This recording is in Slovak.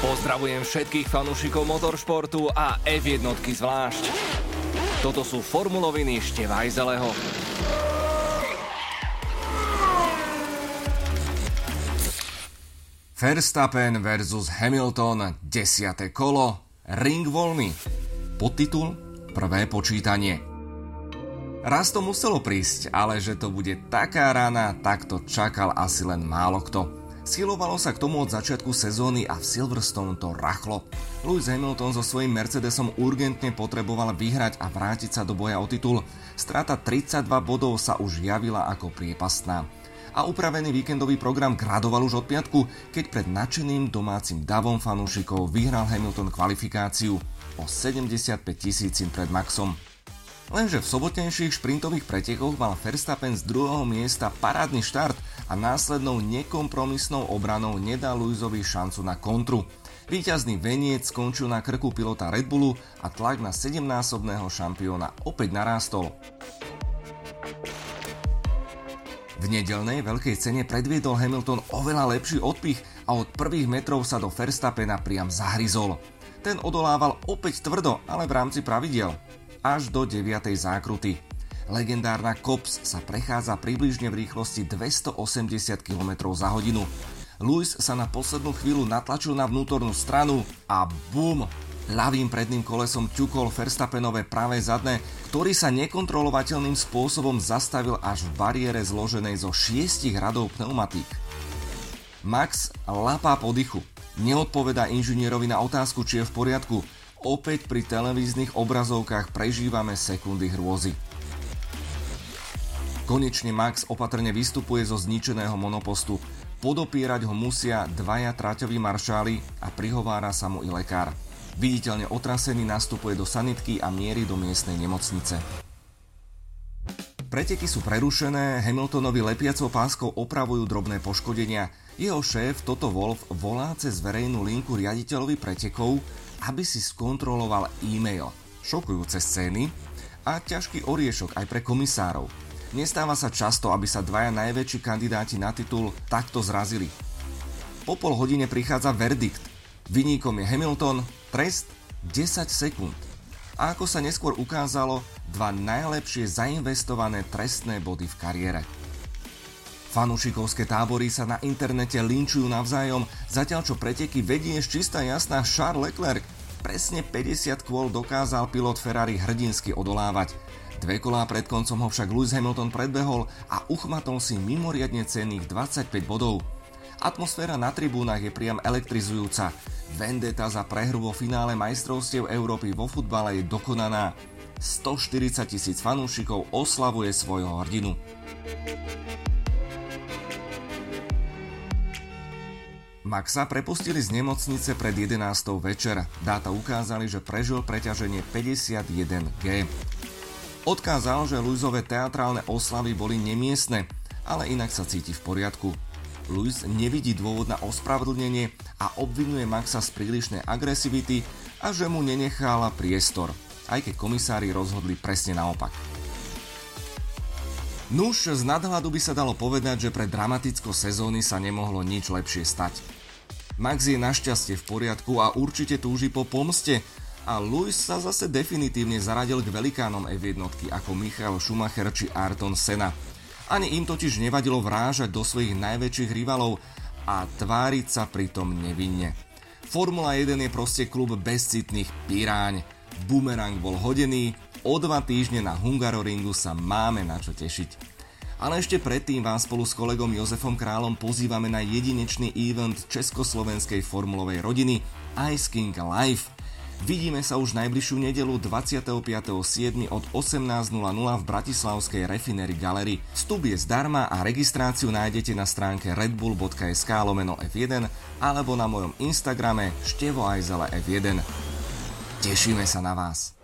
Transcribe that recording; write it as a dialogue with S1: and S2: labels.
S1: Pozdravujem všetkých fanúšikov motoršportu a F1 zvlášť. Toto sú formuloviny Števajzeleho. Verstappen versus Hamilton, 10. kolo, ring voľný. Podtitul Prvé počítanie. Raz to muselo prísť, ale že to bude taká rána, tak to čakal asi len málo kto. Silovalo sa k tomu od začiatku sezóny a v Silverstone to rachlo. Lewis Hamilton so svojím Mercedesom urgentne potreboval vyhrať a vrátiť sa do boja o titul. Strata 32 bodov sa už javila ako priepastná. A upravený víkendový program gradoval už od piatku, keď pred nadšeným domácim davom fanúšikov vyhral Hamilton kvalifikáciu o 75 tisícin pred Maxom. Lenže v sobotnejších šprintových pretekoch mal Verstappen z druhého miesta parádny štart a následnou nekompromisnou obranou nedal Luizovi šancu na kontru. Výťazný veniec skončil na krku pilota Red Bullu a tlak na 7-násobného šampióna opäť narástol. V nedelnej veľkej cene predviedol Hamilton oveľa lepší odpich a od prvých metrov sa do Verstappena priam zahryzol. Ten odolával opäť tvrdo, ale v rámci pravidel až do 9. zákruty. Legendárna Kops sa prechádza približne v rýchlosti 280 km za hodinu. Lewis sa na poslednú chvíľu natlačil na vnútornú stranu a bum! Ľavým predným kolesom ťukol Verstappenové pravé zadné, ktorý sa nekontrolovateľným spôsobom zastavil až v bariére zloženej zo šiestich radov pneumatík. Max lapá po dychu. Neodpovedá inžinierovi na otázku, či je v poriadku, Opäť pri televíznych obrazovkách prežívame sekundy hrôzy. Konečne Max opatrne vystupuje zo zničeného monopostu. Podopierať ho musia dvaja traťoví maršáli a prihovára sa mu i lekár. Viditeľne otrasený nastupuje do sanitky a mierí do miestnej nemocnice. Preteky sú prerušené, Hamiltonovi lepiacou páskou opravujú drobné poškodenia. Jeho šéf Toto Wolf volá cez verejnú linku riaditeľovi pretekov, aby si skontroloval e-mail. Šokujúce scény a ťažký oriešok aj pre komisárov. Nestáva sa často, aby sa dvaja najväčší kandidáti na titul takto zrazili. Po pol hodine prichádza verdikt. Vyníkom je Hamilton, trest 10 sekúnd. A ako sa neskôr ukázalo, dva najlepšie zainvestované trestné body v kariére. Fanúšikovské tábory sa na internete linčujú navzájom, zatiaľ čo preteky vedie čistá jasná Charles Leclerc. Presne 50 kôl dokázal pilot Ferrari hrdinsky odolávať. Dve kolá pred koncom ho však Lewis Hamilton predbehol a uchmatol si mimoriadne cenných 25 bodov. Atmosféra na tribúnach je priam elektrizujúca. Vendeta za prehru vo finále majstrovstiev Európy vo futbale je dokonaná. 140 tisíc fanúšikov oslavuje svojho hrdinu. Maxa prepustili z nemocnice pred 11. večer. Dáta ukázali, že prežil preťaženie 51G. Odkázal, že Luizové teatrálne oslavy boli nemiestne, ale inak sa cíti v poriadku. Luis nevidí dôvod na ospravedlnenie a obvinuje Maxa z prílišnej agresivity a že mu nenechala priestor, aj keď komisári rozhodli presne naopak. Nuž, z nadhľadu by sa dalo povedať, že pre dramaticko sezóny sa nemohlo nič lepšie stať. Max je našťastie v poriadku a určite túži po pomste a Lewis sa zase definitívne zaradil k velikánom F1 ako Michael Schumacher či Ayrton Senna. Ani im totiž nevadilo vrážať do svojich najväčších rivalov a tváriť sa pritom nevinne. Formula 1 je proste klub bezcitných piráň. Boomerang bol hodený, o dva týždne na Hungaroringu sa máme na čo tešiť. Ale ešte predtým vás spolu s kolegom Jozefom Králom pozývame na jedinečný event československej formulovej rodiny Ice King Live. Vidíme sa už najbližšiu nedelu 25.7. od 18.00 v Bratislavskej Refinery Gallery. Vstup je zdarma a registráciu nájdete na stránke redbull.sk lomeno F1 alebo na mojom Instagrame Števo F1. Tešíme sa na vás.